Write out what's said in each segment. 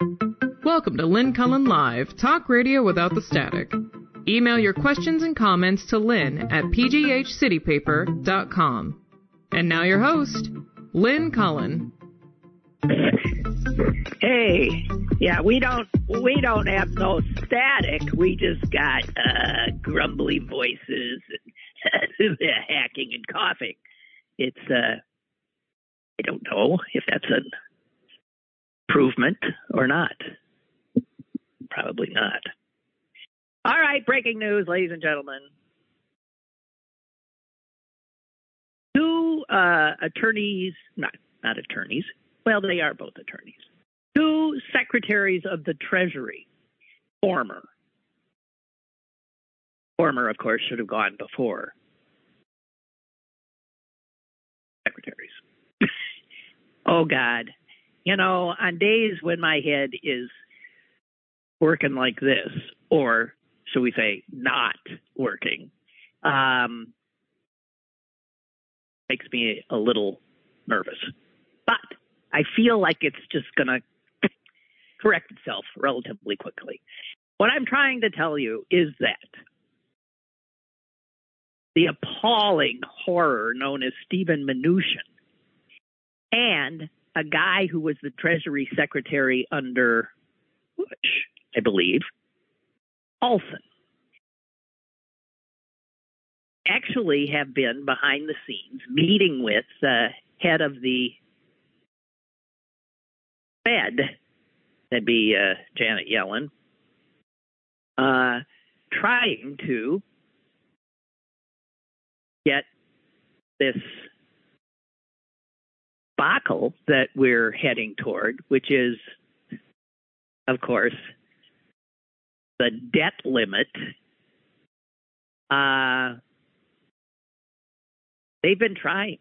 Welcome to Lynn Cullen Live, talk radio without the static. Email your questions and comments to lynn at pghcitypaper.com. And now your host, Lynn Cullen. Hey, yeah, we don't we don't have no static. We just got uh, grumbly voices, and hacking and coughing. It's uh, I don't know if that's an improvement or not. Probably not. All right, breaking news, ladies and gentlemen. Two uh, attorneys, not not attorneys. Well, they are both attorneys. Two secretaries of the Treasury, former. Former, of course, should have gone before. Secretaries. oh God, you know, on days when my head is working like this, or should we say not working, um, makes me a little nervous. But I feel like it's just going to correct itself relatively quickly. What I'm trying to tell you is that the appalling horror known as Steven Mnuchin and a guy who was the Treasury Secretary under Bush, I believe, Olson, actually have been behind the scenes meeting with the head of the Fed, that'd be uh, Janet Yellen, uh, trying to get this debacle that we're heading toward, which is, of course, the debt limit. Uh, they've been trying.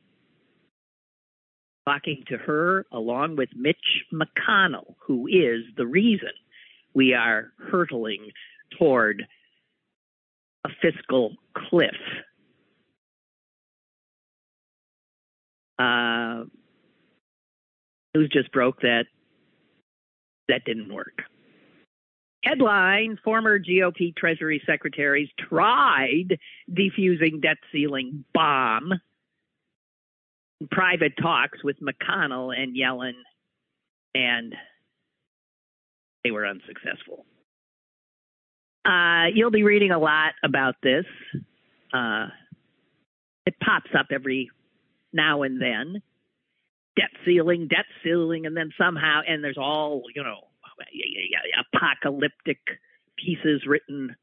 Talking to her along with Mitch McConnell, who is the reason we are hurtling toward a fiscal cliff. Uh, news just broke that that didn't work. Headline Former GOP Treasury secretaries tried defusing debt ceiling bomb. Private talks with McConnell and Yellen, and they were unsuccessful. Uh, you'll be reading a lot about this. Uh, it pops up every now and then debt ceiling, debt ceiling, and then somehow, and there's all, you know, apocalyptic pieces written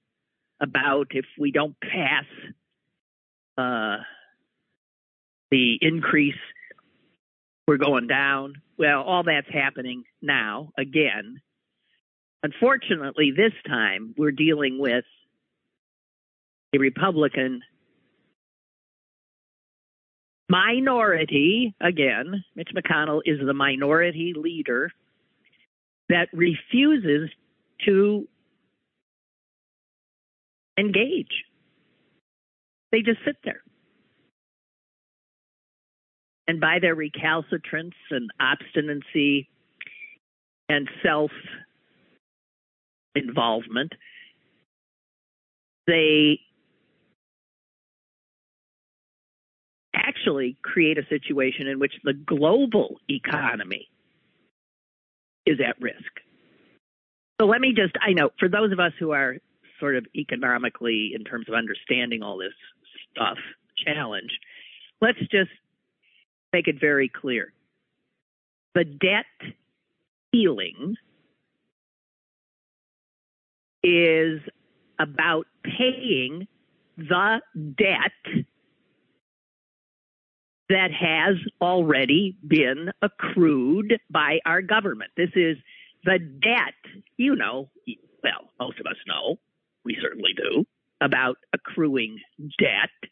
about if we don't pass uh, the increase, we're going down. Well, all that's happening now again. Unfortunately, this time we're dealing with a Republican minority, again, Mitch McConnell is the minority leader that refuses to engage. They just sit there. And by their recalcitrance and obstinacy and self involvement, they actually create a situation in which the global economy is at risk. So let me just, I know for those of us who are sort of economically, in terms of understanding all this stuff, challenged, let's just make it very clear. The debt ceiling is about paying the debt that has already been accrued by our government. This is the debt, you know, well, most of us know, we certainly do, about accruing debt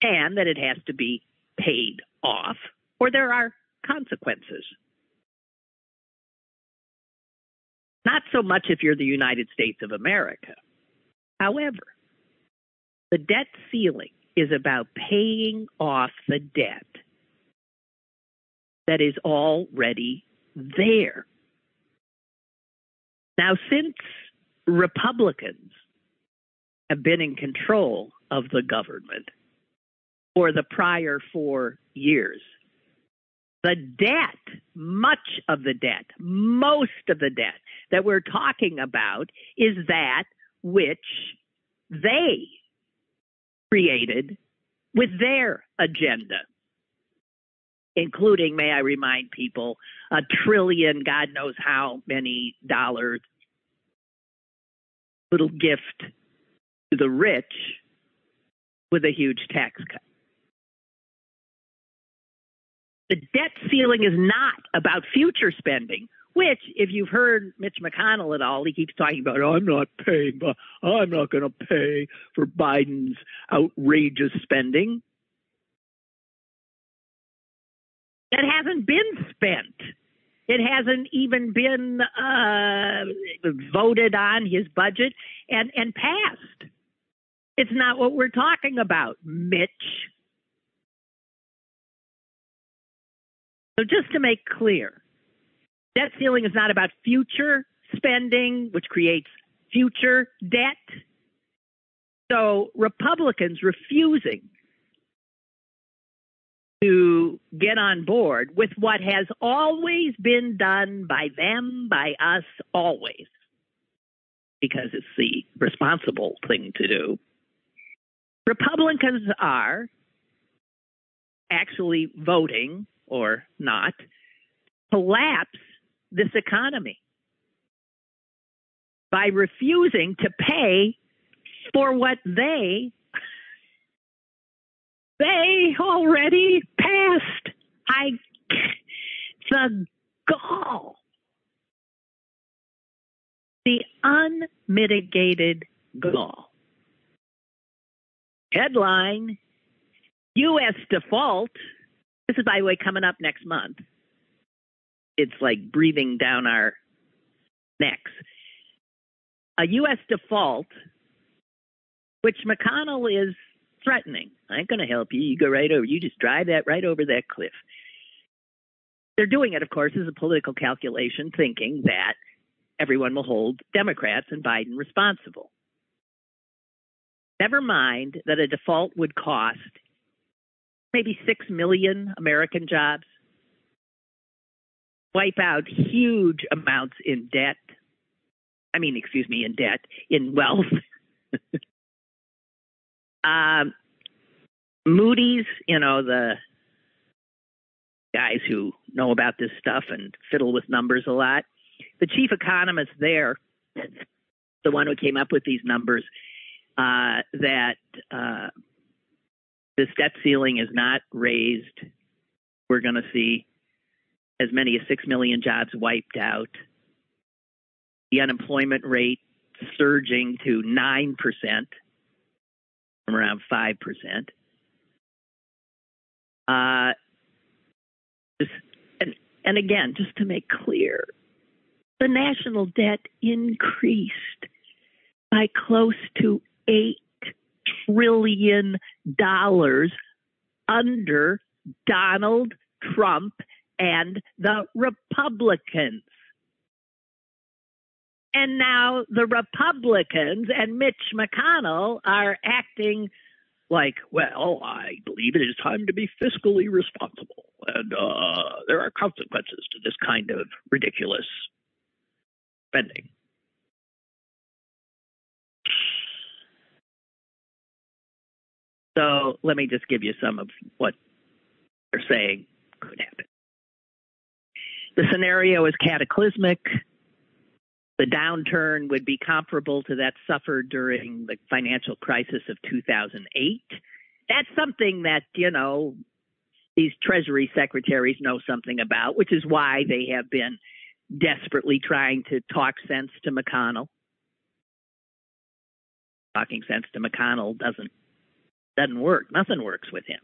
and that it has to be paid off or there are consequences. Not so much if you're the United States of America. However, the debt ceiling is about paying off the debt that is already there. Now, since Republicans have been in control of the government for the prior four years, the debt, much of the debt, most of the debt that we're talking about is that which they created with their agenda, including, may I remind people, a trillion, God knows how many dollars little gift to the rich with a huge tax cut. The debt ceiling is not about future spending, which, if you've heard Mitch McConnell at all, he keeps talking about, oh, I'm not paying, but I'm not going to pay for Biden's outrageous spending. It hasn't been spent. It hasn't even been uh, voted on his budget and, and passed. It's not what we're talking about, Mitch. So just to make clear, debt ceiling is not about future spending, which creates future debt. So Republicans refusing to get on board with what has always been done by them, by us, always, because it's the responsible thing to do. Republicans are actually voting or not collapse this economy by refusing to pay for what they they already passed. I the gall. The unmitigated gall. Headline U.S. default this is, by the way, coming up next month. It's like breathing down our necks. A U.S. default, which McConnell is threatening. I ain't going to help you. You go right over. You just drive that right over that cliff. They're doing it, of course, as a political calculation, thinking that everyone will hold Democrats and Biden responsible. Never mind that a default would cost maybe 6 million American jobs, wipe out huge amounts in debt. I mean, excuse me, in debt, in wealth. um, Moody's, you know, the guys who know about this stuff and fiddle with numbers a lot. The chief economist there, the one who came up with these numbers, uh, that uh, this debt ceiling is not raised, we're going to see as many as 6 million jobs wiped out, the unemployment rate surging to 9% from around 5%. Uh, and, and again, just to make clear, the national debt increased by close to 8 trillion dollars under Donald Trump and the Republicans. And now the Republicans and Mitch McConnell are acting like, well, I believe it is time to be fiscally responsible. And uh, there are consequences to this kind of ridiculous spending. So let me just give you some of what they're saying could happen. The scenario is cataclysmic. The downturn would be comparable to that suffered during the financial crisis of 2008. That's something that, you know, these Treasury secretaries know something about, which is why they have been desperately trying to talk sense to McConnell. Talking sense to McConnell doesn't doesn't work. Nothing works with him.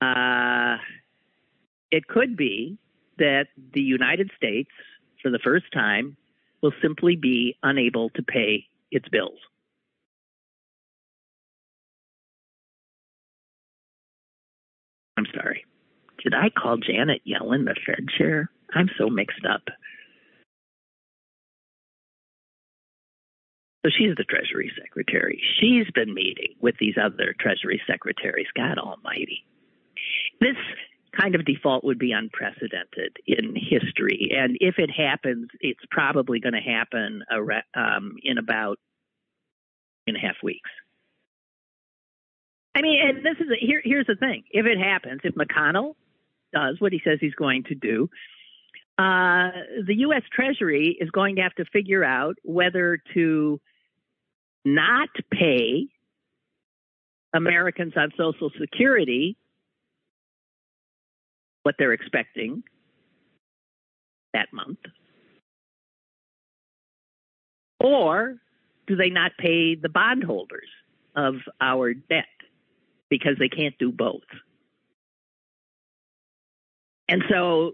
Uh, it could be that the United States, for the first time, will simply be unable to pay its bills. I'm sorry. Did I call Janet Yellen the Fed chair? I'm so mixed up. So she's the Treasury Secretary. She's been meeting with these other Treasury Secretaries. God Almighty. This kind of default would be unprecedented in history. And if it happens, it's probably going to happen um, in about in a half weeks. I mean, and this is a, here. Here's the thing: if it happens, if McConnell does what he says he's going to do, uh, the U.S. Treasury is going to have to figure out whether to not pay Americans on Social Security what they're expecting that month? Or do they not pay the bondholders of our debt because they can't do both? And so,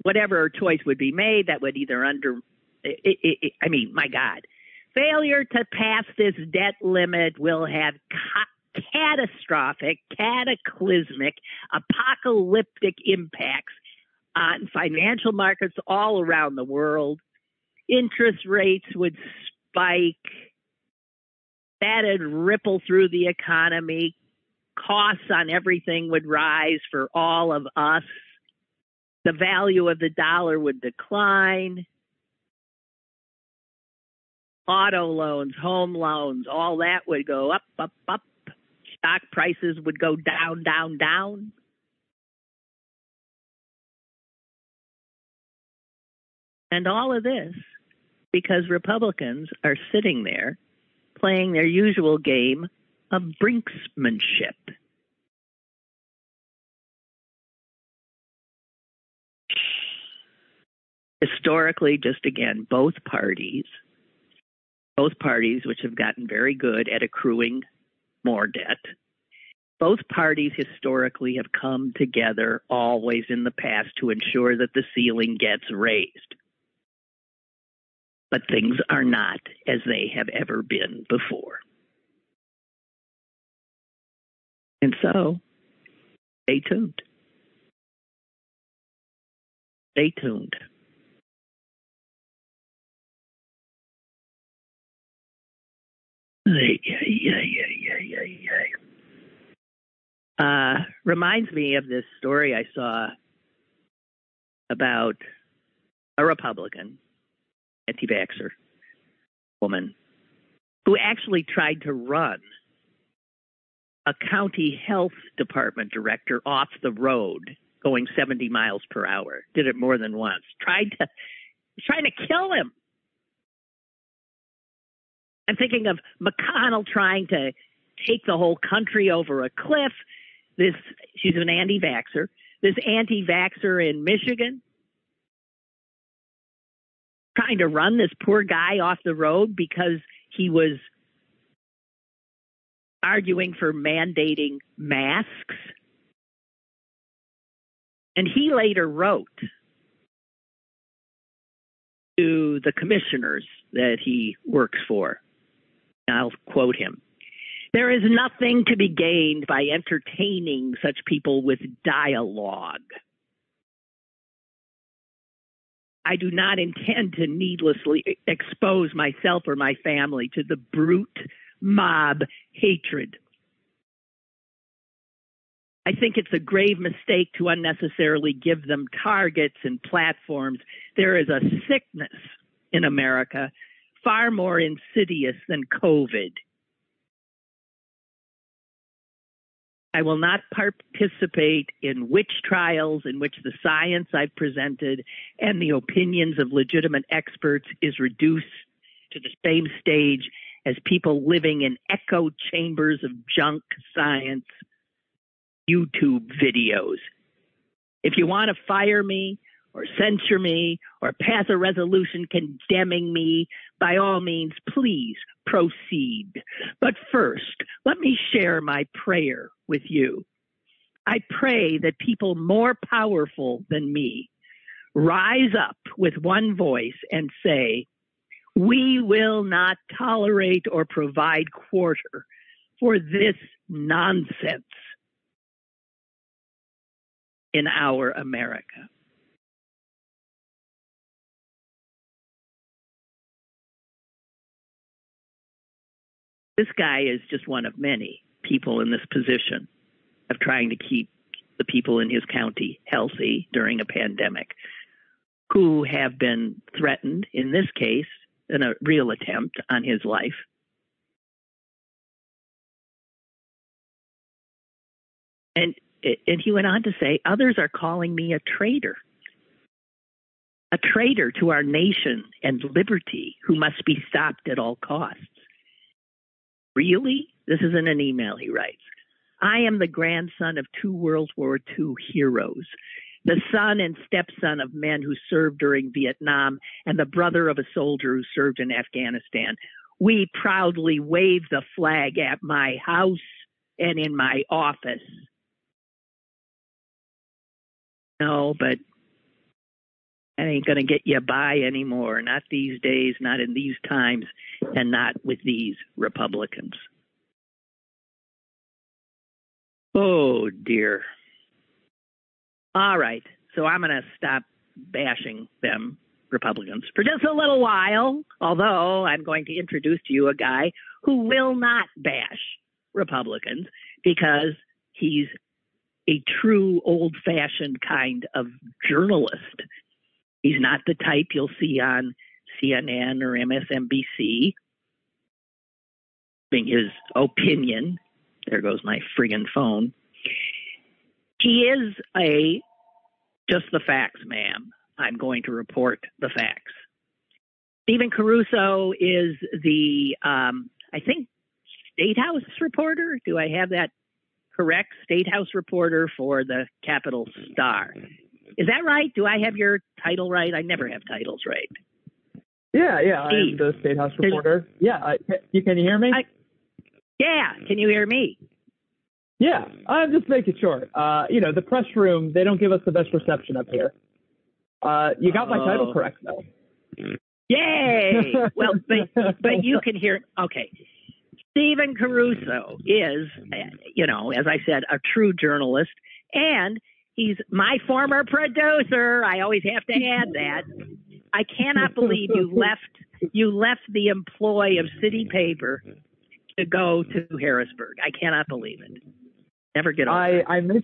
whatever choice would be made, that would either under, it, it, it, I mean, my God, failure to pass this debt limit will have catastrophic, cataclysmic, apocalyptic impacts on financial markets all around the world. Interest rates would spike. That'd ripple through the economy. Costs on everything would rise for all of us. The value of the dollar would decline. Auto loans, home loans, all that would go up, up, up stock prices would go down, down, down. And all of this because Republicans are sitting there playing their usual game of brinksmanship. Historically, just again, both parties, both parties which have gotten very good at accruing more debt. Both parties historically have come together always in the past to ensure that the ceiling gets raised. But things are not as they have ever been before. And so, stay tuned. Stay tuned. Uh, reminds me of this story I saw about a Republican, anti vaxxer woman, who actually tried to run a county health department director off the road going 70 miles per hour. Did it more than once. Tried to trying to kill him. I'm thinking of McConnell trying to take the whole country over a cliff. This she's an anti-vaxer. This anti-vaxer in Michigan trying to run this poor guy off the road because he was arguing for mandating masks. And he later wrote to the commissioners that he works for I'll quote him. There is nothing to be gained by entertaining such people with dialogue. I do not intend to needlessly expose myself or my family to the brute mob hatred. I think it's a grave mistake to unnecessarily give them targets and platforms. There is a sickness in America far more insidious than COVID. I will not participate in witch trials in which the science I've presented and the opinions of legitimate experts is reduced to the same stage as people living in echo chambers of junk science YouTube videos. If you want to fire me, or censure me or pass a resolution condemning me, by all means, please proceed. But first, let me share my prayer with you. I pray that people more powerful than me rise up with one voice and say, we will not tolerate or provide quarter for this nonsense in our America. This guy is just one of many people in this position of trying to keep the people in his county healthy during a pandemic who have been threatened, in this case, in a real attempt on his life. And, and he went on to say, Others are calling me a traitor, a traitor to our nation and liberty who must be stopped at all costs. Really? This isn't an email he writes. I am the grandson of two World War II heroes, the son and stepson of men who served during Vietnam, and the brother of a soldier who served in Afghanistan. We proudly wave the flag at my house and in my office. No, but that ain't going to get you by anymore. Not these days, not in these times, and not with these Republicans. Oh, dear. All right. So I'm going to stop bashing them, Republicans, for just a little while, although I'm going to introduce to you a guy who will not bash Republicans because he's a true old fashioned kind of journalist. He's not the type you'll see on CNN or MSNBC giving his opinion there goes my friggin' phone. He is a just the facts, ma'am. I'm going to report the facts. Stephen Caruso is the, um, I think, State House reporter. Do I have that correct? State House reporter for the Capital Star. Is that right? Do I have your title right? I never have titles right. Yeah, yeah, I'm the State House reporter. Yeah, you can you hear me? I, yeah, can you hear me? Yeah, I'm just making sure. Uh, you know, the press room, they don't give us the best reception up here. Uh, you got my title oh. correct, though. Yay! well, but, but you can hear. Okay. Stephen Caruso is, you know, as I said, a true journalist, and he's my former producer. I always have to add that. I cannot believe you left you left the employ of City Paper to go to Harrisburg. I cannot believe it. Never get over I. I miss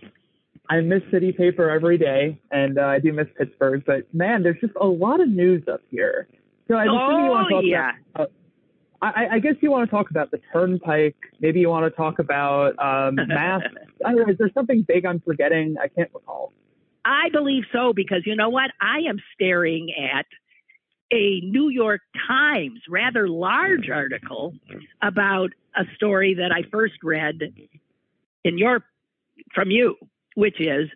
I miss City Paper every day, and uh, I do miss Pittsburgh. But man, there's just a lot of news up here. So I oh, you want to talk yeah. about. Uh, I, I guess you want to talk about the turnpike. Maybe you want to talk about um, masks. I don't know, is there something big I'm forgetting? I can't recall. I believe so because you know what? I am staring at a New York Times rather large article about a story that I first read in your from you, which is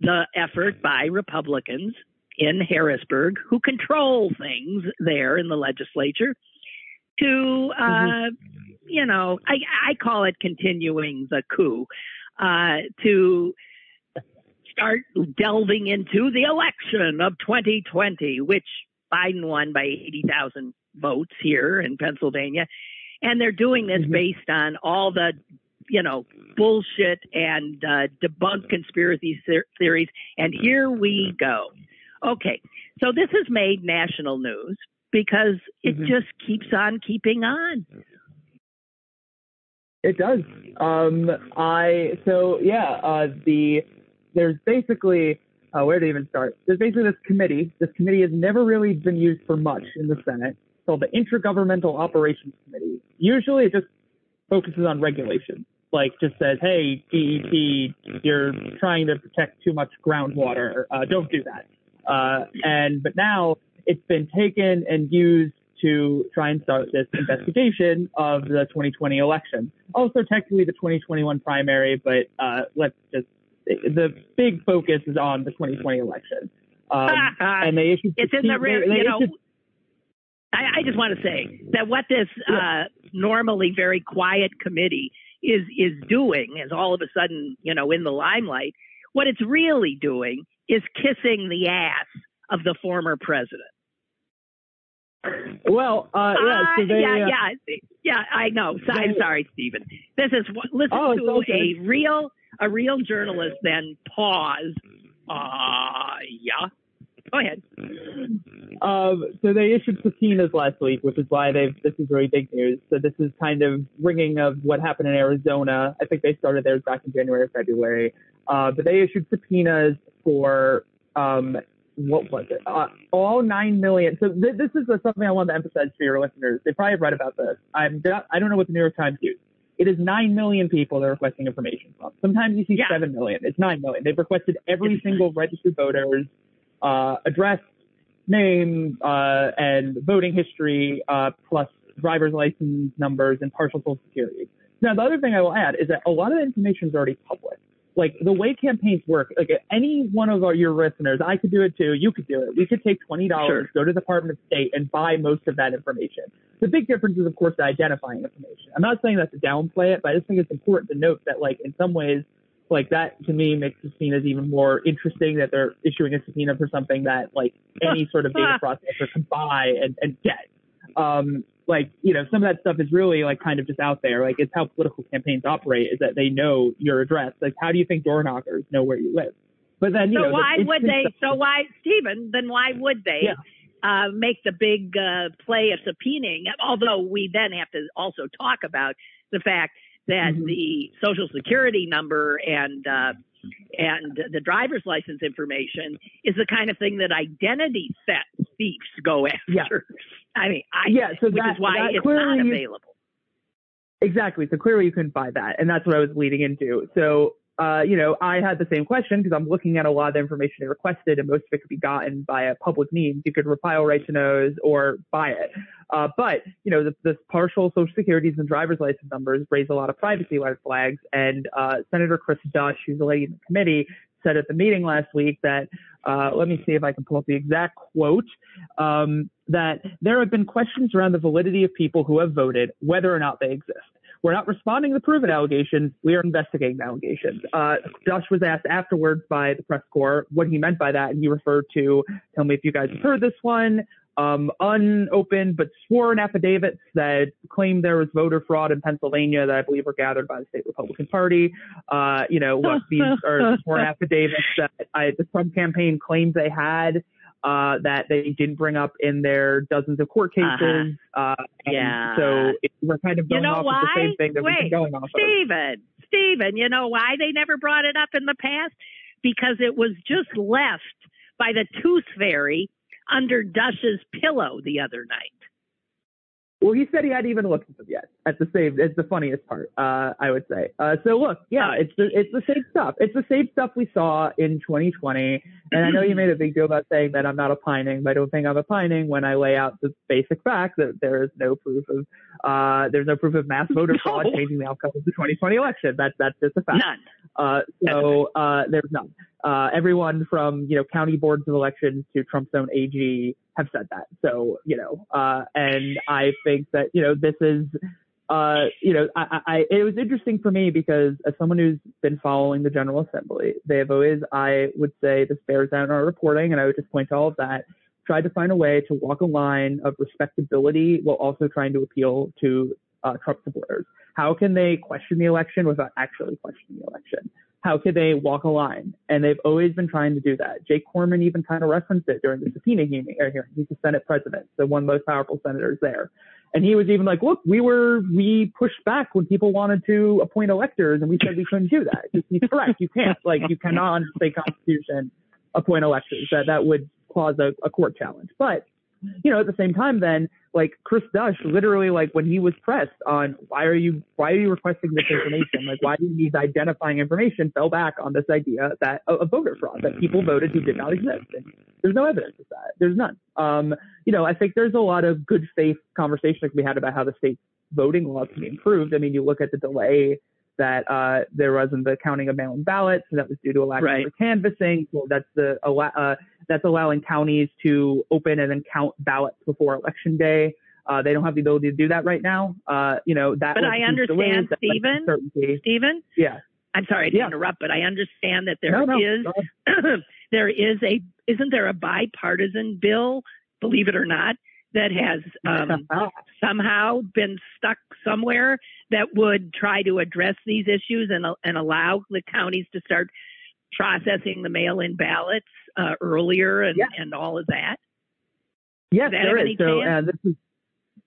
the effort by Republicans in Harrisburg who control things there in the legislature to uh, mm-hmm. you know I, I call it continuing the coup uh, to start delving into the election of 2020 which Biden won by 80,000 votes here in Pennsylvania. And they're doing this mm-hmm. based on all the, you know, bullshit and uh, debunk conspiracy theories. And here we go. Okay. So this has made national news because it mm-hmm. just keeps on keeping on. It does. Um, I so yeah. Uh, the there's basically uh, where to even start? There's basically this committee. This committee has never really been used for much in the Senate. It's called the Intergovernmental Operations Committee. Usually it just focuses on regulation. Like just says, hey, DEP, you're trying to protect too much groundwater. Uh, don't do that. Uh, and but now it's been taken and used to try and start this investigation of the 2020 election. Also, technically the 2021 primary, but uh, let's just the big focus is on the 2020 election. Um, and they issued. It's in the rear. you know, I, I, just want to say that what this uh, normally very quiet committee is is doing is all of a sudden, you know, in the limelight. What it's really doing is kissing the ass of the former president. Well, uh, yeah, so they, yeah, uh, yeah, yeah. I know. So, I'm sorry, Stephen. This is what listen oh, to okay. a real a real journalist then pause. Uh, yeah. Go ahead. Um, so they issued subpoenas last week, which is why they've. This is really big news. So this is kind of ringing of what happened in Arizona. I think they started theirs back in January, February. Uh, but they issued subpoenas for um, what was it? Uh, all nine million. So th- this is something I want to emphasize for your listeners. They probably have read about this. I'm. I don't know what the New York Times used. It is nine million people they're requesting information from. Sometimes you see Yeah. seven million. It's nine million. They've requested every single registered voter's uh, address, name, uh, and voting history, uh, plus driver's license numbers and partial social security. Now, the other thing I will add is that a lot of the information is already public. Like the way campaigns work, like any one of our, your listeners, I could do it too. You could do it. We could take twenty dollars, go to the Department of State, and buy most of that information. The big difference is, of course, the identifying information. I'm not saying that to downplay it, but I just think it's important to note that, like, in some ways, like that to me makes the subpoenas even more interesting that they're issuing a subpoena for something that like any sort of data processor can buy and, and get. Um, like, you know, some of that stuff is really like kind of just out there. Like it's how political campaigns operate is that they know your address. Like how do you think door knockers know where you live? But then, you so know, the why would they? stuff- So why, Stephen? Then why would they Yeah. uh, make the big uh, play of subpoenaing? Although we then have to also talk about the fact that Mhm. the social security number and uh, and the driver's license information is the kind of thing that identity theft thieves go after. Yeah. I mean, I Yeah, so which that- is why it's not you- available. Exactly. So clearly you couldn't buy that. And that's what I was leading into. So, uh, you know, I had the same question because I'm looking at a lot of the information they requested and most of it could be gotten by a public means. You could repile right to knows or buy it. Uh, but, you know, the, the partial social securities and driver's license numbers raise a lot of privacy red flags. And, uh, Senator Cris Dush, who's the lady in the committee, said at the meeting last week that, uh, let me see if I can pull up the exact quote, um, that there have been questions around the validity of people who have voted, whether or not they exist. We're not responding to the proven allegations. We are investigating the allegations. Uh, Dush was asked afterwards by the press corps what he meant by that, and he referred to, tell me if you guys have heard this one, um, unopened but sworn affidavits that claim there was voter fraud in Pennsylvania that I believe were gathered by the state Republican Party. Uh, you know, what these are sworn affidavits that I, the Trump campaign claims they had uh, that they didn't bring up in their dozens of court cases. uh and Yeah. So it, we're kind of You going know off why? of the same thing that we've been going off of. Stephen, Stephen, you know why they never brought it up in the past? Because it was just left by the tooth fairy under Dush's pillow the other night. Well, he said he hadn't even looked at them yet. At the same, it's the funniest part, uh, I would say. Uh, so look, yeah, it's the, it's the same stuff. It's the same stuff we saw in 2020. And I know you made a big deal about saying that I'm not opining, but I don't think I'm opining when I lay out the basic fact that there is no proof of, uh, there's no proof of mass voter fraud No. changing the outcome of the 2020 election. That's that's just a fact. None. Uh, so uh, there's none. Uh, everyone from you know county boards of elections to Trump's own AG have said that. So you know, uh, and I think that you know this is. Uh, you know, I, I, it was interesting for me because as someone who's been following the General Assembly, they have always, I would say, this bears out in our reporting, and I would just point to all of that, tried to find a way to walk a line of respectability while also trying to appeal to uh, Trump supporters. How can they question the election without actually questioning the election? How could they walk a line? And they've always been trying to do that. Jake Corman even kind of referenced it during the subpoena hearing. Er, hearing. He's the Senate president, the one of the most powerful senators there. And he was even like, look, we were, we pushed back when people wanted to appoint electors and we said we couldn't do that. He's correct. You can't. Like, you cannot under state constitution appoint electors. That, that would cause a, a court challenge. But, you know, at the same time, then, like Cris Dush, literally, like when he was pressed on why are you why are you requesting this information? Like why do you need identifying information? Fell back on this idea that of voter fraud that people voted who did not exist. And there's no evidence of that. There's none. Um, you know, I think there's a lot of good faith conversation that we had about how the state's voting laws can be improved. I mean, you look at the delay that uh, there was in the counting of mail-in ballots, and that was due to a lack Right. of canvassing. So that's the uh, that's allowing counties to open and then count ballots before election day. Uh, they don't have the ability to do that right now. Uh, you know that. But I understand, Stephen. Stephen, Yeah. I'm sorry to Yeah. interrupt, but I understand that there no, no. is ahead. there is a isn't there a bipartisan bill, believe it or not, that has um, somehow been stuck somewhere that would try to address these issues and and allow the counties to start processing the mail-in ballots uh, earlier and, Yeah. and all of that. Yes, that there is. So uh, this is.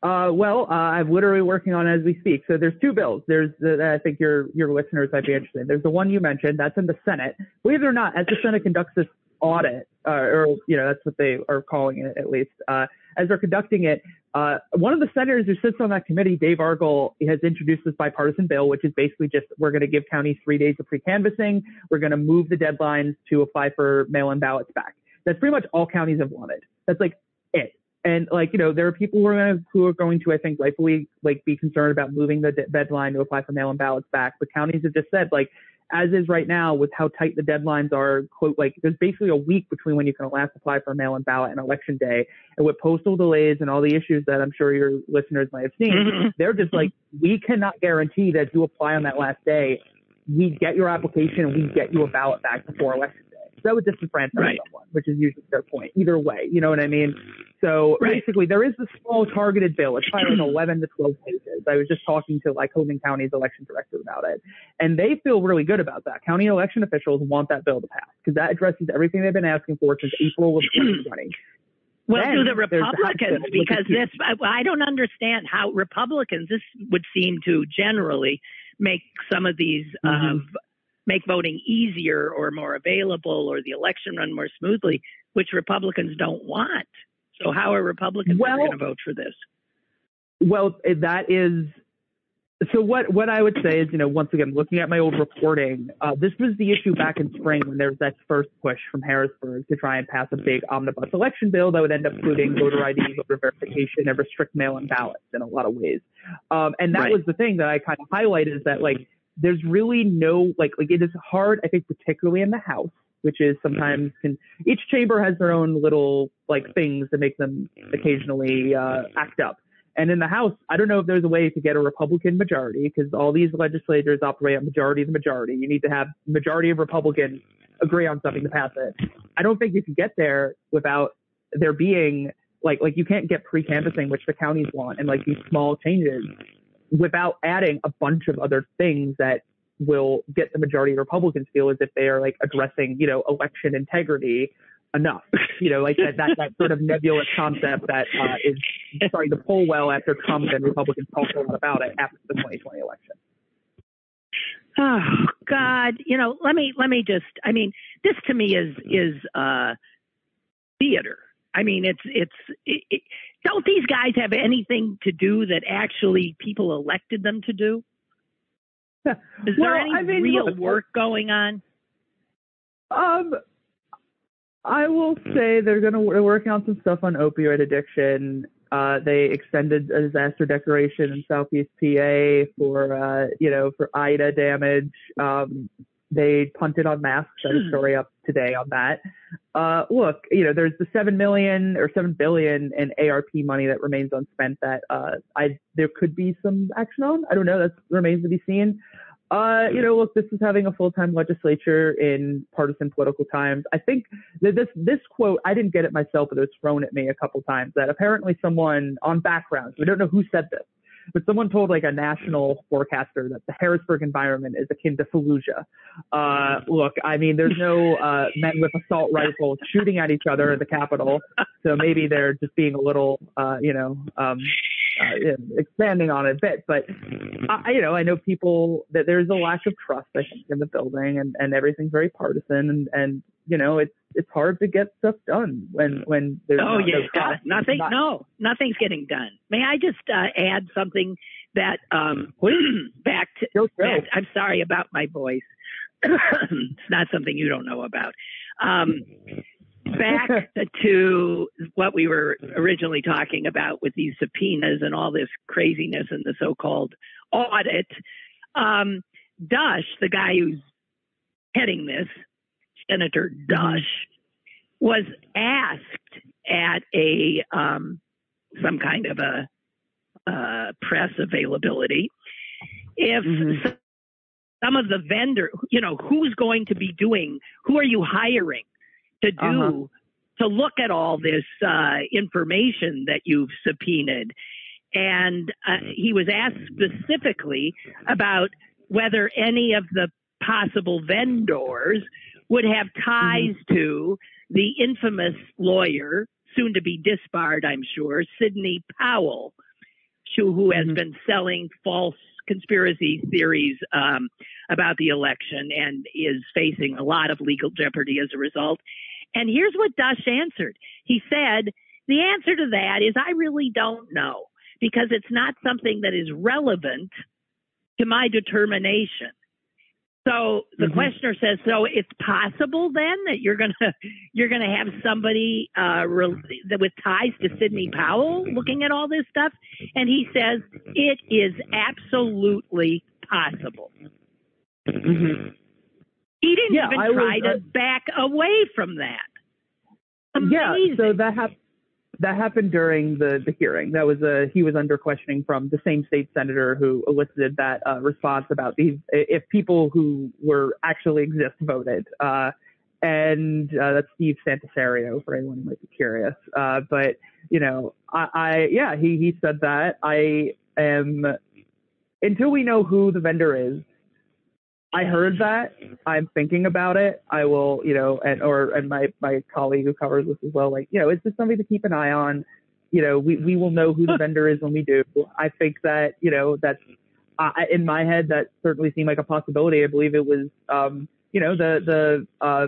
Uh, well, uh, I'm literally working on it as we speak. So there's two bills. There's the, I think your your listeners might be interested. in. There's the one you mentioned. That's in the Senate. Believe it or not, as the Senate conducts this audit, uh, or you know that's what they are calling it at least. Uh, as they're conducting it, uh, one of the senators who sits on that committee, Dave Argall, has introduced this bipartisan bill, which is basically just we're going to give counties three days of pre-canvassing. We're going to move the deadlines to apply for mail-in ballots back. That's pretty much all counties have wanted. That's like it. And like you know, there are people who are going to, who are going to, I think, rightfully like be concerned about moving the de- deadline to apply for mail-in ballots back. But counties have just said like, as is right now with how tight the deadlines are, quote like there's basically a week between when you can last apply for a mail-in ballot and election day, and with postal delays and all the issues that I'm sure your listeners might have seen, Mhm. they're just like, we cannot guarantee that if you apply on that last day, we get your application and we get you a ballot back before election that would disenfranchise Right. someone, which is usually their point. Either way, you know what I mean? So Right. basically, there is this small targeted bill. It's probably like 11 to 12 pages. I was just talking to like Lycoming County's election director about it, and they feel really good about that. County election officials want that bill to pass because that addresses everything they've been asking for since April of 2020. Well, Then do the Republicans, because this, I, I don't understand how Republicans, this would seem to generally make some of these, Mhm. uh, make voting easier or more available or the election run more smoothly, which Republicans don't want. So how are Republicans Well- going to vote for this? Well, eh, that is so. What what I would say is, you know, once again, looking at my old reporting, uh, this was the issue back in spring when there was that first push from Harrisburg to try and pass a big omnibus election bill that would end up including voter ID, voter verification, and restrict mail-in ballots in a lot of ways. Um, and that Right. was the thing that I kind of highlighted is that like there's really no like like it is hard. I think particularly in the House. Which is sometimes can each chamber has their own little like things that make them occasionally uh, act up. And in the House, I don't know if there's a way to get a Republican majority because all these legislators operate on majority of the majority. You need to have majority of Republicans agree on something to pass it. I don't think you can get there without there being like like you can't get pre-canvassing, which the counties want, and like these small changes without adding a bunch of other things that will get the majority of Republicans feel as if they are like addressing, you know, election integrity enough. You know, like that that, that sort of nebulous concept that uh, is starting to pull well after Trump and Republicans talked a lot about it after the 2020 election. Oh God, you know, let me let me just. I mean, this to me is is uh, theater. I mean, it's it's. It, it, don't these guys have anything to do that actually people elected them to do? Is there Well, any I mean, real look, work going on? Um, I will say they're gonna they're working on some stuff on opioid addiction. Uh, they extended a disaster declaration in Southeast PA for uh, you know for Ida damage. Um, they punted on masks. Got a story up today on that. Uh, look, you know, there's the seven million or seven billion in ARP money that remains unspent. That uh, I there could be some action on. I don't know. That remains to be seen. Uh, you know, look, this is having a full-time legislature in partisan political times. I think that this this quote, I didn't get it myself, but it was thrown at me a couple times. That apparently someone on background, we don't know who said this, but someone told like a national forecaster that the Harrisburg environment is akin to Fallujah. Uh, look, I mean, there's no uh, men with assault rifles shooting at each other in the Capitol, so maybe they're just being a little, uh, you know, um, uh, expanding on it a bit. But I, you know, I know people that there's a lack of trust, I think, in the building, and and everything's very partisan, and and you know, it's it's hard to get stuff done when when there's Oh not, yeah, no trust. nothing. Not- No, nothing's getting done. May I just uh, add something that um, back to Go, go. back- I'm sorry about my voice. it's not something you don't know about. Um, back to what we were originally talking about with these subpoenas and all this craziness and the so-called audit. Um, Dush, the guy who's heading this, Senator Dush, was asked at a um, some kind of a uh, press availability if Mhm. some of the vendor, you know, who's going to be doing, who are you hiring to do Uh-huh. to look at all this uh, information that you've subpoenaed? And uh, he was asked specifically about whether any of the possible vendors would have ties to the infamous lawyer soon to be disbarred, I'm sure, Sidney Powell, who, has Mhm. been selling false conspiracy theories um, about the election and is facing a lot of legal jeopardy as a result. And here's what Dush answered. He said, the answer to that is I really don't know because it's not something that is relevant to my determination. So the Mhm. questioner says, so it's possible then that you're gonna you're gonna have somebody uh, re- with ties to Sidney Powell looking at all this stuff, and he says it is absolutely possible. hmm He didn't Yeah, even I was, try to uh, back away from that. Yeah, so that happened. That happened during the, the hearing. That was a he was under questioning from the same state senator who elicited that uh, response about these if people who were actually exist voted. Uh, and uh, that's Steve Santarsiero for anyone who might be curious. Uh, but you know, I, I yeah, he he said that I am until we know who the vendor is. I heard that. I'm thinking about it. I will, you know, and or and my my colleague who covers this as well. Like, you know, it's just something to keep an eye on. You know, we we will know who the vendor is when we do. I think that you know that's uh, in my head that certainly seemed like a possibility. I believe it was, um, you know, the the uh,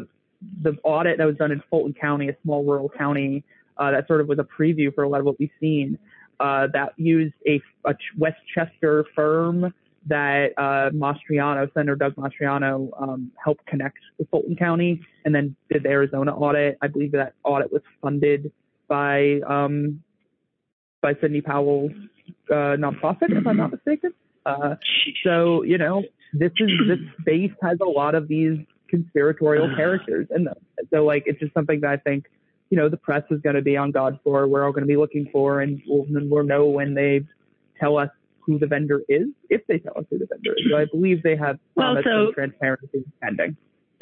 the audit that was done in Fulton County, a small rural county, uh, that sort of was a preview for a lot of what we've seen. Uh, that used a, a Westchester firm that uh, Mastriano, Senator Doug Mastriano, um, helped connect with Fulton County, and then did the Arizona audit. I believe that audit was funded by um, by Sidney Powell's uh, nonprofit, if I'm not mistaken. Uh, so you know, this is this space has a lot of these conspiratorial characters in them. So like, it's just something that I think you know the press is going to be on guard for. We're all going to be looking for, and we'll, we'll know when they tell us who the vendor is, if they tell us who the vendor is. So I believe they have Well, promised so- some transparency pending.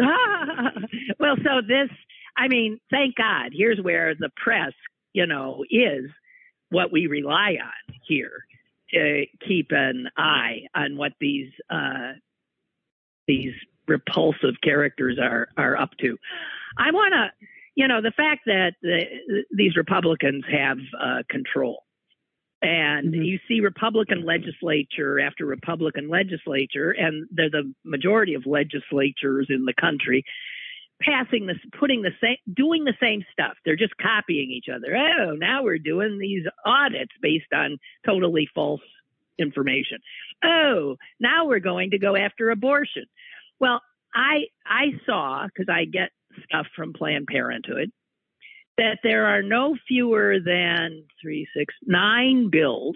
well, so this, I mean, thank God. Here's where the press, you know, is what we rely on here to keep an eye on what these uh, these repulsive characters are are up to. I want to, you know, the fact that the, these Republicans have uh, control. And Mhm. you see Republican legislature after Republican legislature, and they're the majority of legislatures in the country, passing this, putting the same, doing the same stuff. They're just copying each other. Oh, now we're doing these audits based on totally false information. Oh, now we're going to go after abortion. Well, I I saw because I get stuff from Planned Parenthood that there are no fewer than three, six, nine bills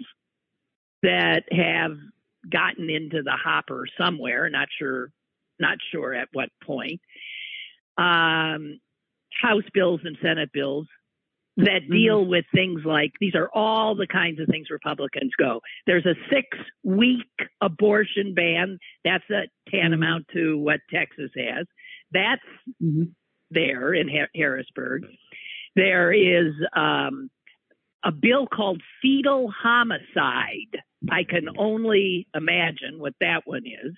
that have gotten into the hopper somewhere. Not sure, not sure at what point. Um, House bills and Senate bills that Mhm. deal with things like these are all the kinds of things Republicans go. There's a six week abortion ban. That's a tantamount to what Texas has. That's hmm there in Har- Harrisburg. There is um, a bill called fetal homicide. I can only imagine what that one is.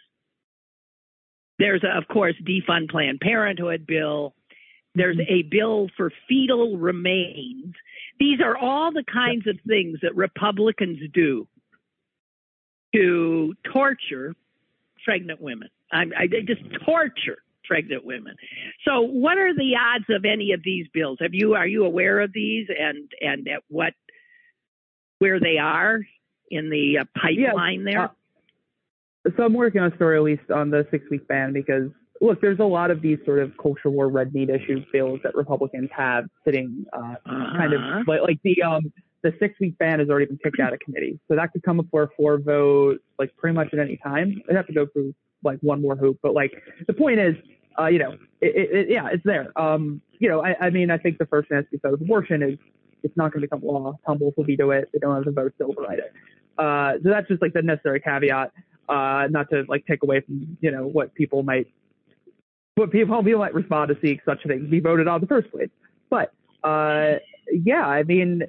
There's, a, of course, defund Planned Parenthood bill. There's a bill for fetal remains. These are all the kinds of things that Republicans do to torture pregnant women. I, I just torture pregnant women. So, what are the odds of any of these bills? Have you are you aware of these and and at what where they are in the uh, pipeline there? Uh, so I'm working on a story at least on the six week ban because look, there's a lot of these sort of culture war red meat issue bills that Republicans have sitting uh, kind Uh-huh. of like, like the um the six week ban has already been kicked out of committee, so that could come up for a floor vote like pretty much at any time. I'd have to go through like one more hoop, but like the point is, uh, you know, it, it, it, yeah, it's there. Um, you know, I, I mean, I think the first thing that's to be said with abortion is it's not going to become law. Tom Wolf will veto it. They don't have the votes to override it. Uh, so that's just like the necessary caveat. Uh, not to like take away from you know what people might what people people might respond to seeing such things be voted on in the first place. But uh, yeah, I mean,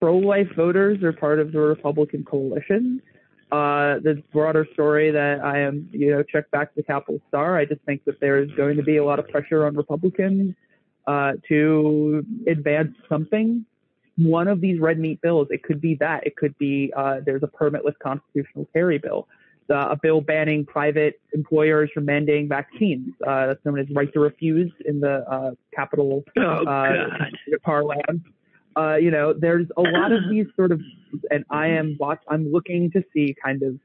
pro-life voters are part of the Republican coalition. Uh, the broader story that I am, you know, check back to the Capital Star. I just think that there is going to be a lot of pressure on Republicans uh, to advance something. One of these red meat bills, it could be that. It could be uh, there's a permitless constitutional carry bill, uh, a bill banning private employers from mandating vaccines. Uh, that's known as right to refuse in the uh, capital oh, parlance. Uh, you know, there's a lot of these sort of, and I am watch. I'm looking to see kind of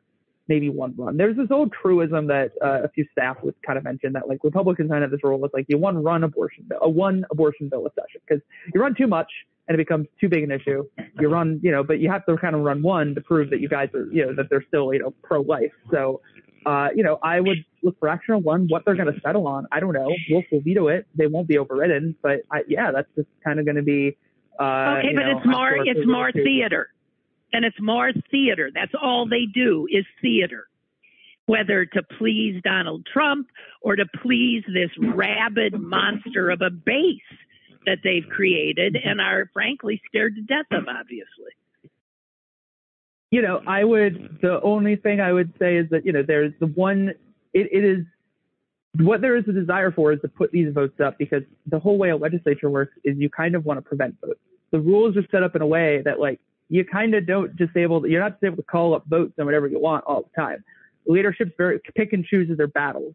maybe one run. There's this old truism that uh, a few staff would kind of mention that like Republicans kind of have this rule with like you one run abortion bill, a one abortion bill a session because you run too much and it becomes too big an issue. You run, you know, but you have to kind of run one to prove that you guys are, you know, that they're still, you know, pro-life. So, uh, you know, I would look for action on one. What they're going to settle on, I don't know. Wolf will veto it. They won't be overridden, but I, yeah, that's just kind of going to be. Uh, okay, but know, it's more, it's more theater and it's more theater. That's all they do is theater. Whether to please Donald Trump or to please this rabid monster of a base that they've created and are frankly scared to death of, obviously. You know, I would, the only thing I would say is that, you know, there's the one, it, it is, what there is a desire for is to put these votes up because the whole way a legislature works is you kind of want to prevent votes. The rules are set up in a way that like you kind of don't just able you're not able to call up votes and whatever you want all the time. Leadership's very pick and chooses their battles.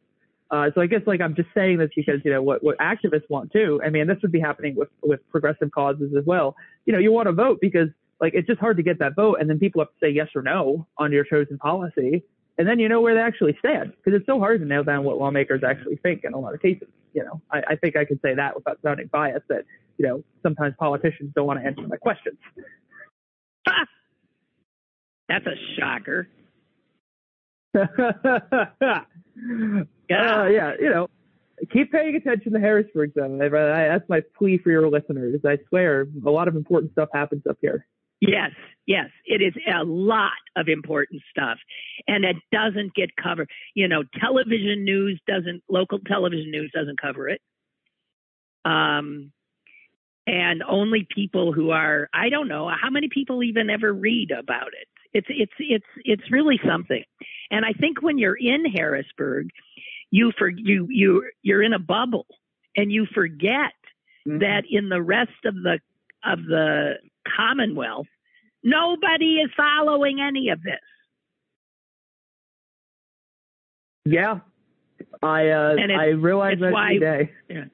Uh, so I guess like I'm just saying this because you know what what activists want too. I mean, this would be happening with with progressive causes as well. You know, you want to vote because like it's just hard to get that vote, and then people have to say yes or no on your chosen policy, and then you know where they actually stand because it's so hard to nail down what lawmakers actually think in a lot of cases. You know, I, I think I could say that without sounding biased that you know sometimes politicians don't want to answer my questions. That's a shocker. yeah. Uh, yeah, you know, keep paying attention to Harrisburg, though. I, that's my plea for your listeners. I swear, a lot of important stuff happens up here. Yes, yes, it is a lot of important stuff, and it doesn't get covered. You know, television news doesn't, local television news doesn't cover it. Um, and only people who are I don't know how many people even ever read about it. It's it's it's it's really something. And I think when you're in Harrisburg, you for you you you're in a bubble and you forget mm-hmm. that in the rest of the of the Commonwealth, nobody is following any of this. Yeah, I uh, I realize that why, every day. Yeah.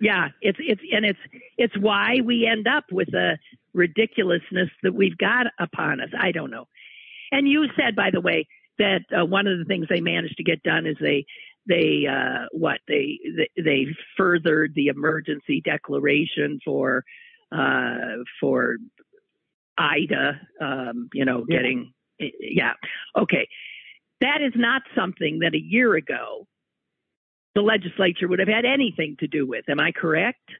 Yeah, it's it's and it's it's why we end up with a ridiculousness that we've got upon us. I don't know. And you said, by the way, that uh, one of the things they managed to get done is they they uh, what they, they they furthered the emergency declaration for uh, for Ida. Um, you know, yeah. getting yeah. Okay, that is not something that a year ago the legislature would have had anything to do with. Am I correct?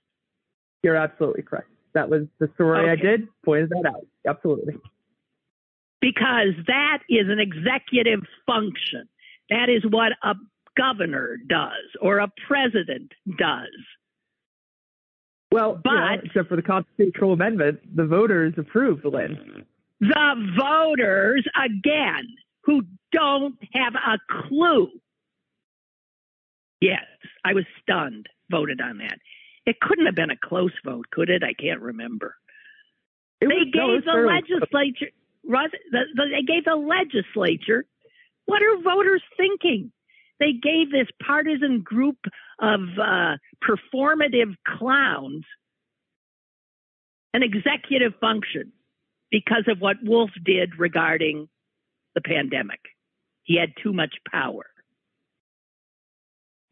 You're absolutely correct. That was the story okay. I did, pointed that out. Absolutely. Because that is an executive function. That is what a governor does or a president does. Well, but you know, except for the constitutional amendment, the voters approved, Lynn. The voters, again, who don't have a clue Yes, I was stunned, voted on that. It couldn't have been a close vote, could it? I can't remember. It they gave no, the legislature, the, the, they gave the legislature, what are voters thinking? They gave this partisan group of uh, performative clowns an executive function because of what Wolf did regarding the pandemic. He had too much power.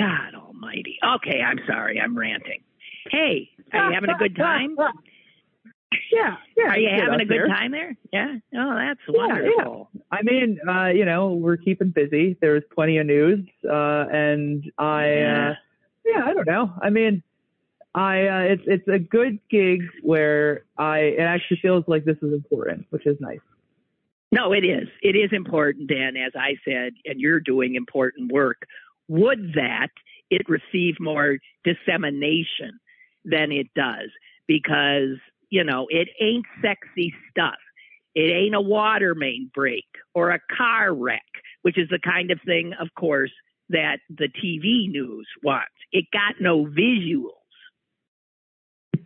God almighty. Okay, I'm sorry. I'm ranting. Hey, are you having a good time? Yeah, yeah. Are you having a good there. time there? Yeah. Oh, that's wonderful. Yeah, yeah. I mean, uh, you know, we're keeping busy. There's plenty of news, uh, and I, yeah. Uh, yeah, I don't know. I mean, I, uh, it's it's a good gig where I it actually feels like this is important, which is nice. No, it is. It is important, Dan. As I said, and you're doing important work would that it receive more dissemination than it does because, you know, it ain't sexy stuff. It ain't a water main break or a car wreck, which is the kind of thing, of course, that the TV news wants. It got no visuals.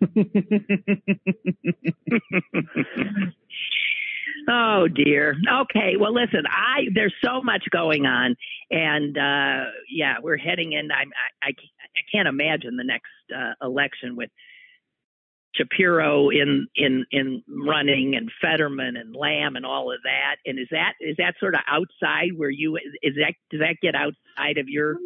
oh dear. Okay. Well, listen. I there's so much going on, and uh, yeah, we're heading in. I'm, I, I I can't imagine the next uh, election with Shapiro in in in running and Fetterman and Lamb and all of that. And is that is that sort of outside where you is that does that get outside of your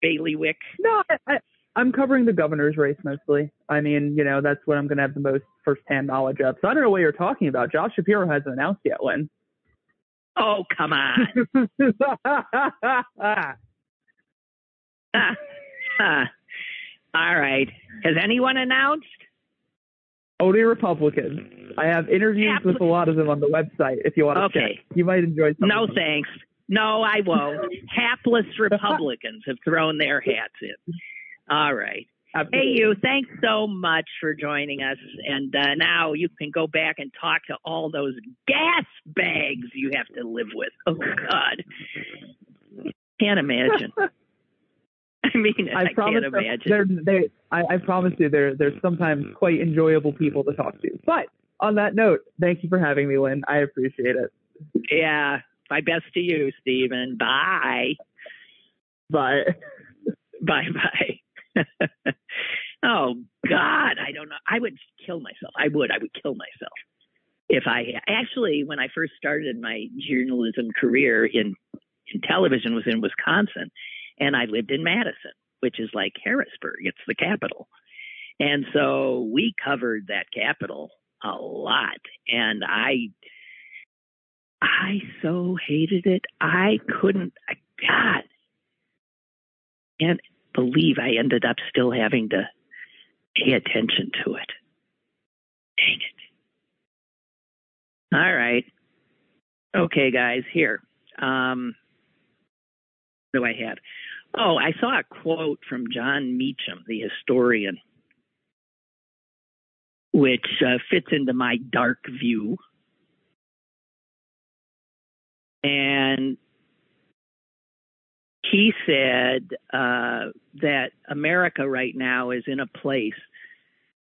bailiwick? No, I, I, I'm covering the governor's race mostly. I mean, you know, that's what I'm going to have the most firsthand knowledge of. So I don't know what you're talking about. Josh Shapiro hasn't announced yet when. Oh come on. All right. Has anyone announced? Only Republicans. I have interviews with a lot of them on the website if you want to okay. check. You might enjoy some. No, thanks. No, I won't. Hapless Republicans have thrown their hats in. All right. Absolutely. Hey, you, thanks so much for joining us. And uh, now you can go back and talk to all those gas bags you have to live with. Oh, God. Can't imagine. I mean, I, I promise can't imagine. They're, they, I, I promise you, they're, they're sometimes quite enjoyable people to talk to. But on that note, thank you for having me, Lynn. I appreciate it. Yeah. My best to you, Steven. Bye. Bye. Bye bye. oh God, I don't know. I would kill myself. I would. I would kill myself if I actually when I first started my journalism career in in television was in Wisconsin and I lived in Madison, which is like Harrisburg. It's the capital. And so we covered that capital a lot and I I so hated it. I couldn't I, God. And believe I ended up still having to pay attention to it. Dang it. All right. Okay, guys, here. Um, do I have? Oh, I saw a quote from Jon Meacham, the historian, which uh, fits into my dark view. And he said uh, that America right now is in a place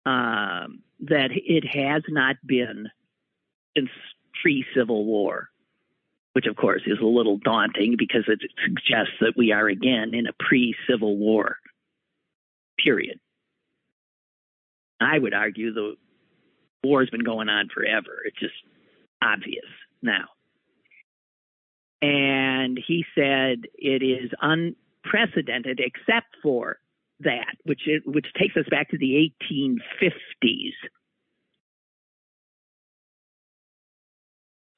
um, that it has not been since pre Civil War, which of course is a little daunting because it suggests that we are again in a pre Civil War period. I would argue the war's been going on forever. It's just obvious now. And he said it is unprecedented except for that, which it, which takes us back to the 1850s.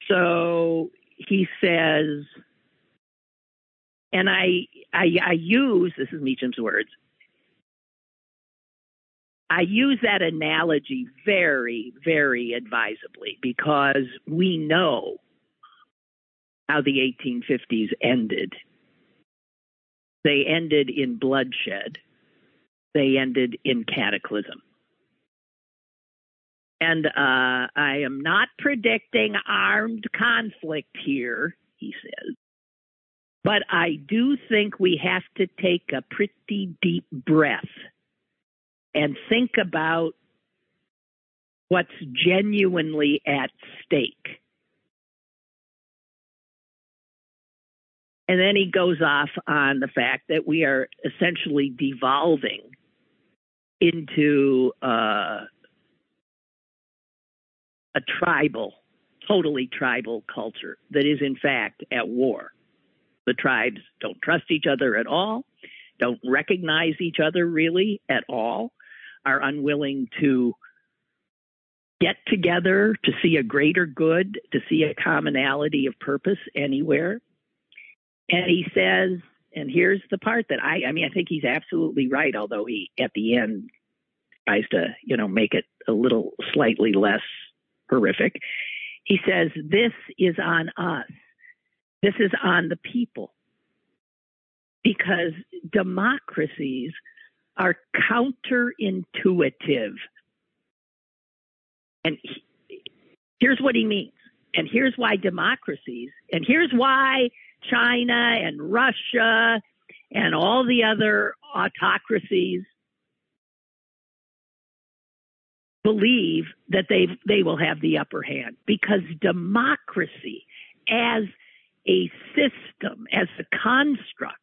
So he says, and I, I, I use this is Meacham's words. I use that analogy very, very advisably because we know how the 1850s ended. They ended in bloodshed. They ended in cataclysm. And uh, I am not predicting armed conflict here, he says. But I do think we have to take a pretty deep breath and think about what's genuinely at stake. And then he goes off on the fact that we are essentially devolving into uh, a tribal, totally tribal culture that is, in fact, at war. The tribes don't trust each other at all, don't recognize each other really at all, are unwilling to get together to see a greater good, to see a commonality of purpose anywhere. And he says, and here's the part that I, I mean, I think he's absolutely right, although he, at the end, tries to, you know, make it a little slightly less horrific. He says, this is on us. This is on the people. Because democracies are counterintuitive. And he, here's what he means. And here's why democracies, and here's why China and Russia and all the other autocracies believe that they they will have the upper hand because democracy as a system, as a construct,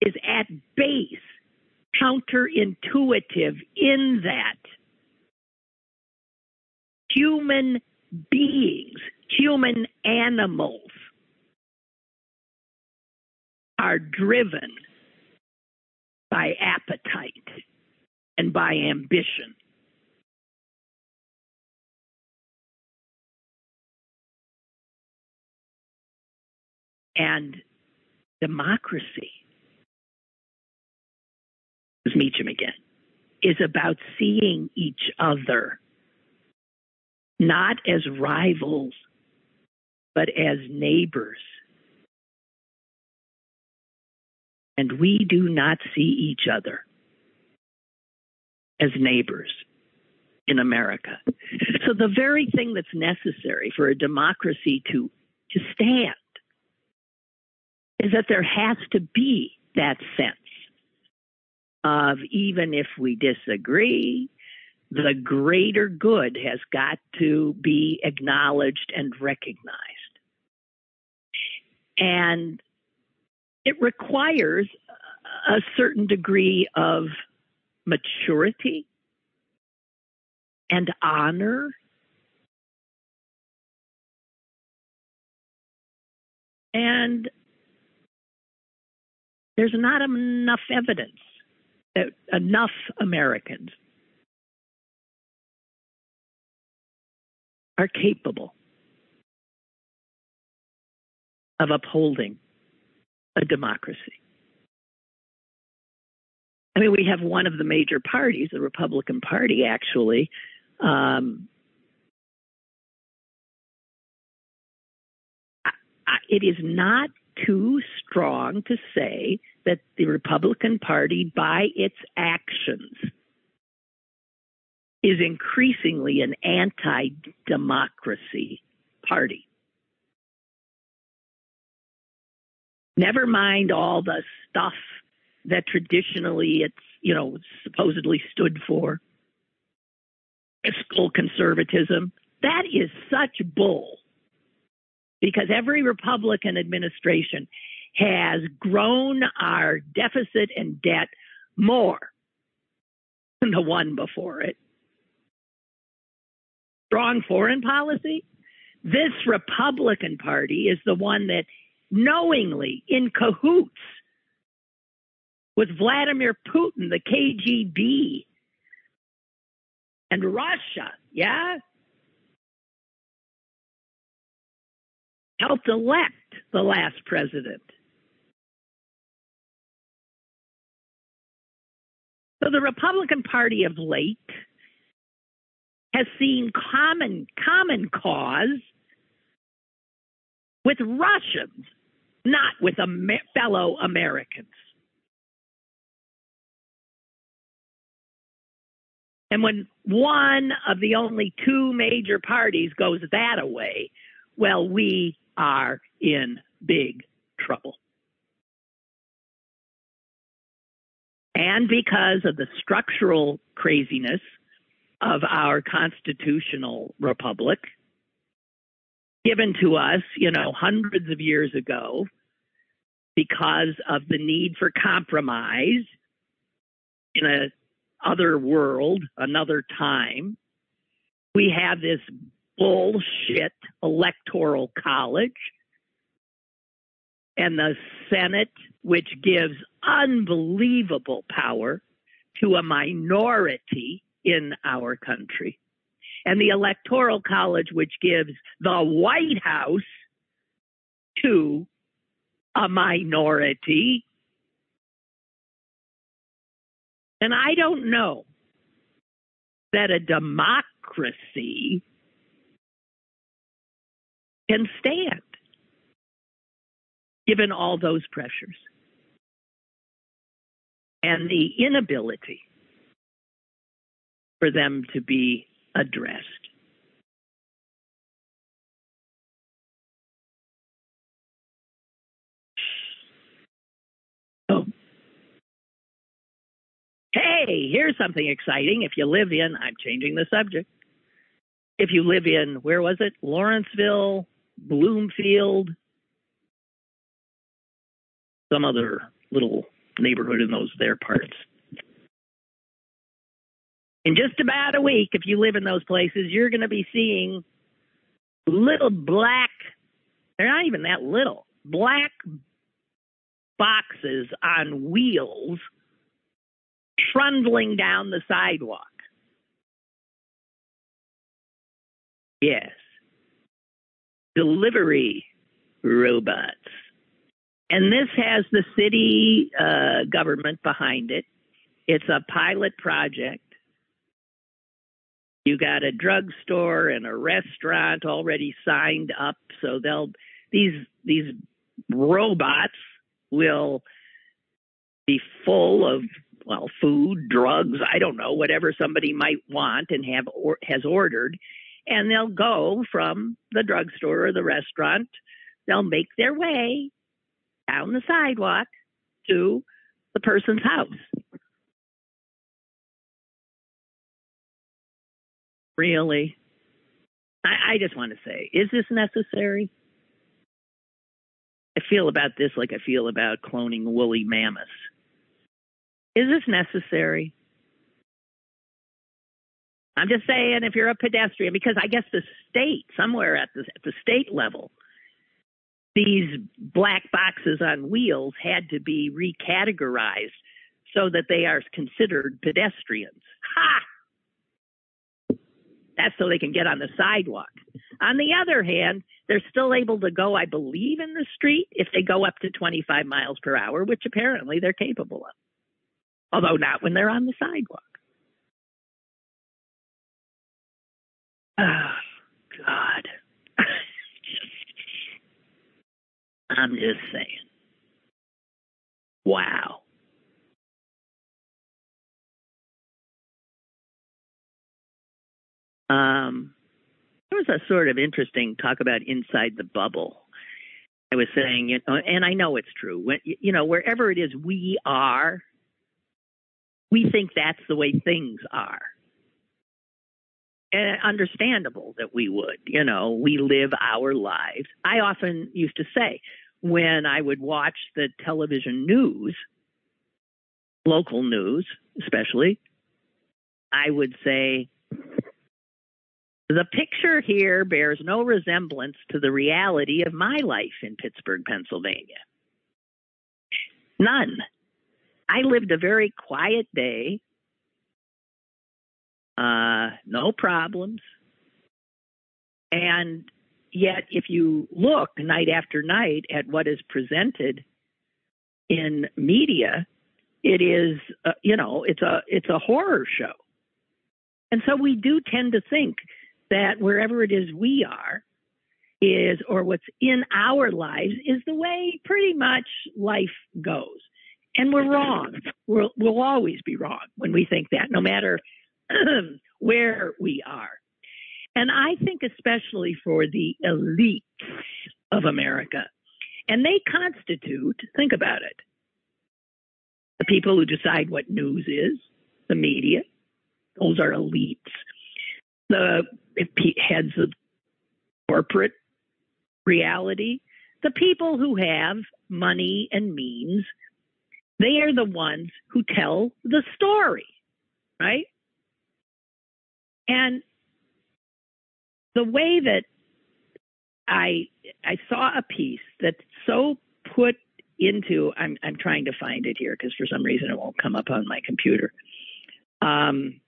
is at base counterintuitive in that human beings, human animals, are driven by appetite and by ambition. And democracy, Meacham again, is about seeing each other not as rivals, but as neighbors. And we do not see each other as neighbors in America. So the very thing that's necessary for a democracy to, to stand is that there has to be that sense of even if we disagree, the greater good has got to be acknowledged and recognized. And it requires a certain degree of maturity and honor and there's not enough evidence that enough Americans are capable of upholding a democracy. I mean, we have one of the major parties, the Republican Party, actually. Um, it is not too strong to say that the Republican Party, by its actions, is increasingly an anti democracy party. Never mind all the stuff that traditionally it's, you know, supposedly stood for fiscal conservatism. That is such bull because every Republican administration has grown our deficit and debt more than the one before it. Strong foreign policy. This Republican Party is the one that knowingly in cahoots with Vladimir Putin, the KGB, and Russia, yeah, helped elect the last president. So the Republican Party of late has seen common common cause with Russians, not with Amer- fellow Americans. And when one of the only two major parties goes that away, well, we are in big trouble. And because of the structural craziness of our constitutional republic, given to us, you know, hundreds of years ago, because of the need for compromise in a other world, another time. We have this bullshit electoral college and the Senate, which gives unbelievable power to a minority in our country, and the Electoral College, which gives the White House to a minority And I don't know that a democracy can stand given all those pressures and the inability for them to be addressed. Hey, here's something exciting. If you live in, I'm changing the subject. If you live in, where was it? Lawrenceville, Bloomfield, some other little neighborhood in those there parts. In just about a week, if you live in those places, you're going to be seeing little black, they're not even that little, black boxes on wheels trundling down the sidewalk. Yes. Delivery robots. And this has the city uh, government behind it. It's a pilot project. You got a drugstore and a restaurant already signed up, so they'll these these robots will be full of well food, drugs, I don't know, whatever somebody might want and have or has ordered, and they'll go from the drugstore or the restaurant. They'll make their way down the sidewalk to the person's house. Really? I, I just want to say, is this necessary? I feel about this like I feel about cloning woolly mammoths. Is this necessary? I'm just saying, if you're a pedestrian, because I guess the state, somewhere at the, at the state level, these black boxes on wheels had to be recategorized so that they are considered pedestrians. Ha! That's so they can get on the sidewalk. On the other hand, they're still able to go, I believe, in the street if they go up to 25 miles per hour, which apparently they're capable of. Although not when they're on the sidewalk. Oh, God. I'm just saying. Wow. Um, there was a sort of interesting talk about inside the bubble. I was saying, you know, and I know it's true. When, you know, wherever it is we are, we think that's the way things are. And understandable that we would, you know, we live our lives. I often used to say, when I would watch the television news, local news especially, I would say, the picture here bears no resemblance to the reality of my life in Pittsburgh, Pennsylvania. None. I lived a very quiet day, uh, no problems. And Yet, if you look night after night at what is presented in media, it is, uh, you know, it's a it's a horror show. And so we do tend to think that wherever it is we are is or what's in our lives is the way pretty much life goes. And we're wrong. We'll, we'll always be wrong when we think that, no matter where we are. And I think especially for the elite of America. And they constitute, think about it, the people who decide what news is, the media, those are elites. The heads of corporate reality, the people who have money and means, they are the ones who tell the story, right? And the way that I I saw a piece that so put into I'm I'm trying to find it here because for some reason it won't come up on my computer. Um,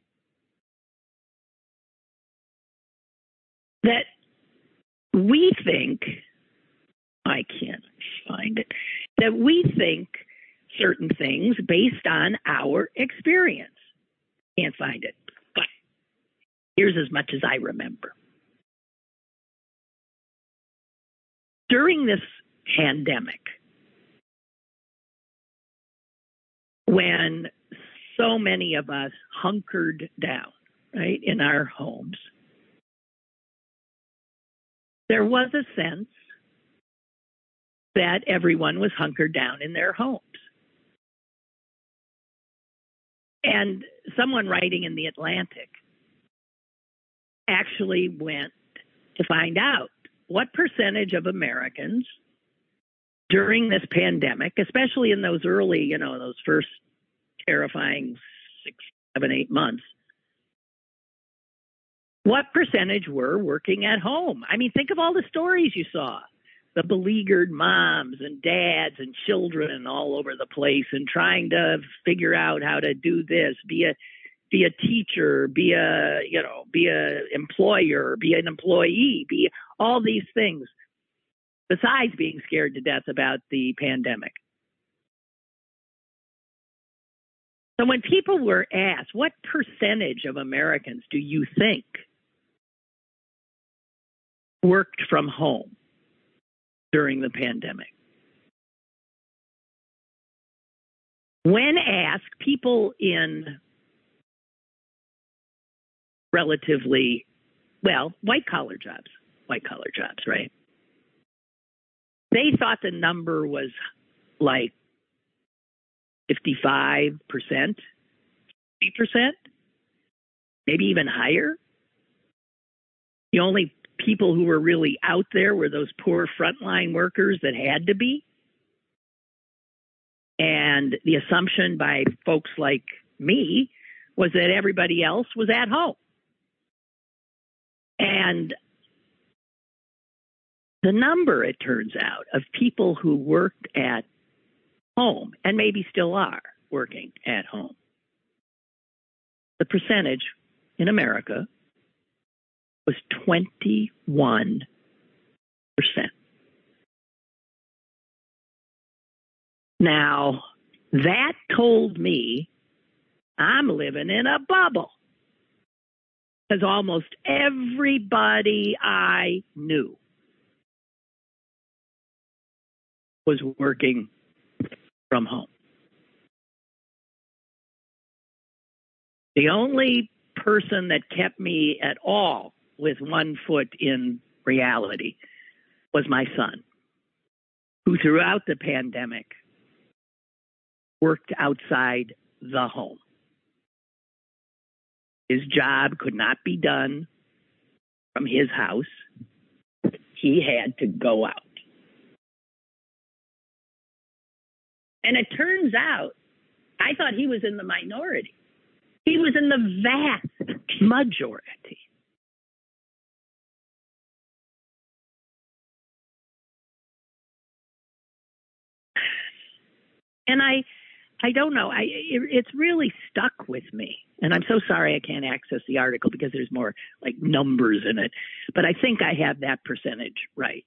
that we think I can't find it that we think certain things based on our experience. Can't find it, but here's as much as I remember. during this pandemic, when so many of us hunkered down, right, in our homes, there was a sense that everyone was hunkered down in their homes. And someone writing in the Atlantic actually went to find out what percentage of Americans during this pandemic, especially in those early, you know, those first terrifying six, seven, eight months, what percentage were working at home? I mean, think of all the stories you saw the beleaguered moms and dads and children all over the place and trying to figure out how to do this, be a be a teacher, be a you know, be a employer, be an employee, be all these things besides being scared to death about the pandemic. So when people were asked, what percentage of Americans do you think worked from home during the pandemic? When asked, people in relatively, well, white collar jobs, white collar jobs, right? They thought the number was like 55%, 50%, maybe even higher. The only people who were really out there were those poor frontline workers that had to be. And the assumption by folks like me was that everybody else was at home. And the number, it turns out, of people who worked at home and maybe still are working at home, the percentage in America was 21%. Now, that told me I'm living in a bubble. Because almost everybody I knew was working from home. The only person that kept me at all with one foot in reality was my son, who throughout the pandemic worked outside the home. His job could not be done from his house. He had to go out. And it turns out, I thought he was in the minority. He was in the vast majority. And I, I don't know. I it, it's really stuck with me, and I'm so sorry I can't access the article because there's more like numbers in it. But I think I have that percentage right.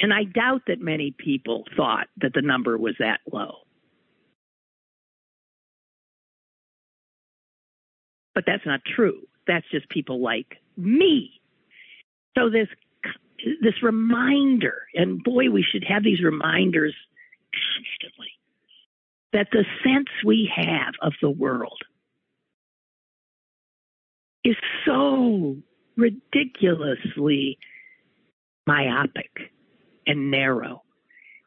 And I doubt that many people thought that the number was that low. But that's not true. That's just people like me. So this this reminder, and boy, we should have these reminders constantly, that the sense we have of the world is so ridiculously myopic and narrow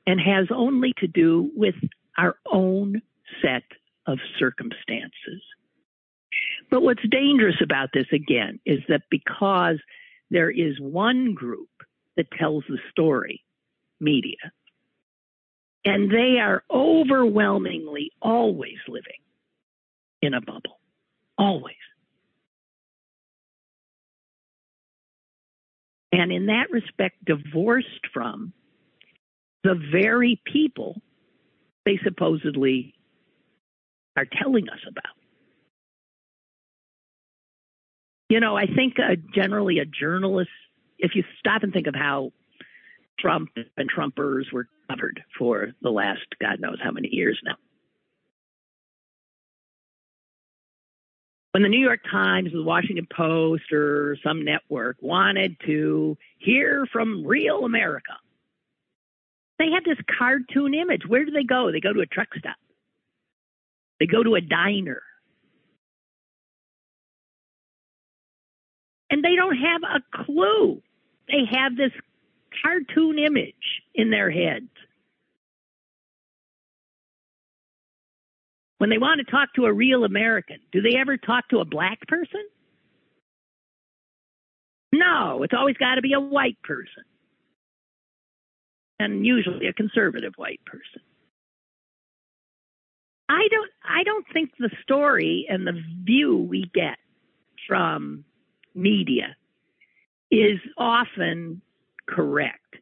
and has only to do with our own set of circumstances. But what's dangerous about this again is that because there is one group that tells the story, media, and they are overwhelmingly always living in a bubble. Always. and in that respect divorced from the very people they supposedly are telling us about. You know, I think uh, generally a journalist, if you stop and think of how Trump and Trumpers were covered for the last God knows how many years now. when the New York Times, or the Washington Post, or some network wanted to hear from real America, they had this cartoon image. Where do they go? They go to a truck stop, they go to a diner. And they don't have a clue. They have this cartoon image in their heads. When they want to talk to a real American, do they ever talk to a black person? No, it's always got to be a white person. And usually a conservative white person. I don't I don't think the story and the view we get from media is often correct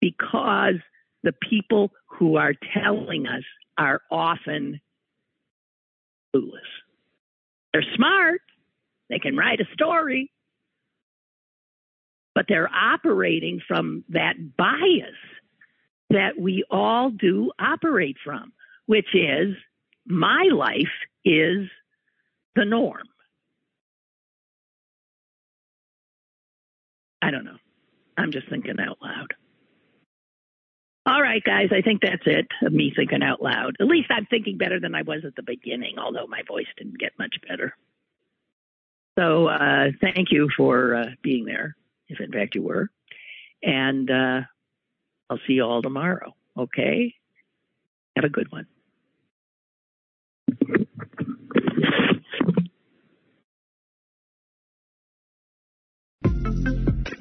because the people who are telling us are often clueless. They're smart, they can write a story, but they're operating from that bias that we all do operate from, which is my life is the norm. I don't know. I'm just thinking out loud. All right, guys, I think that's it of me thinking out loud. At least I'm thinking better than I was at the beginning, although my voice didn't get much better. So uh, thank you for uh, being there, if in fact you were. And uh, I'll see you all tomorrow, okay? Have a good one.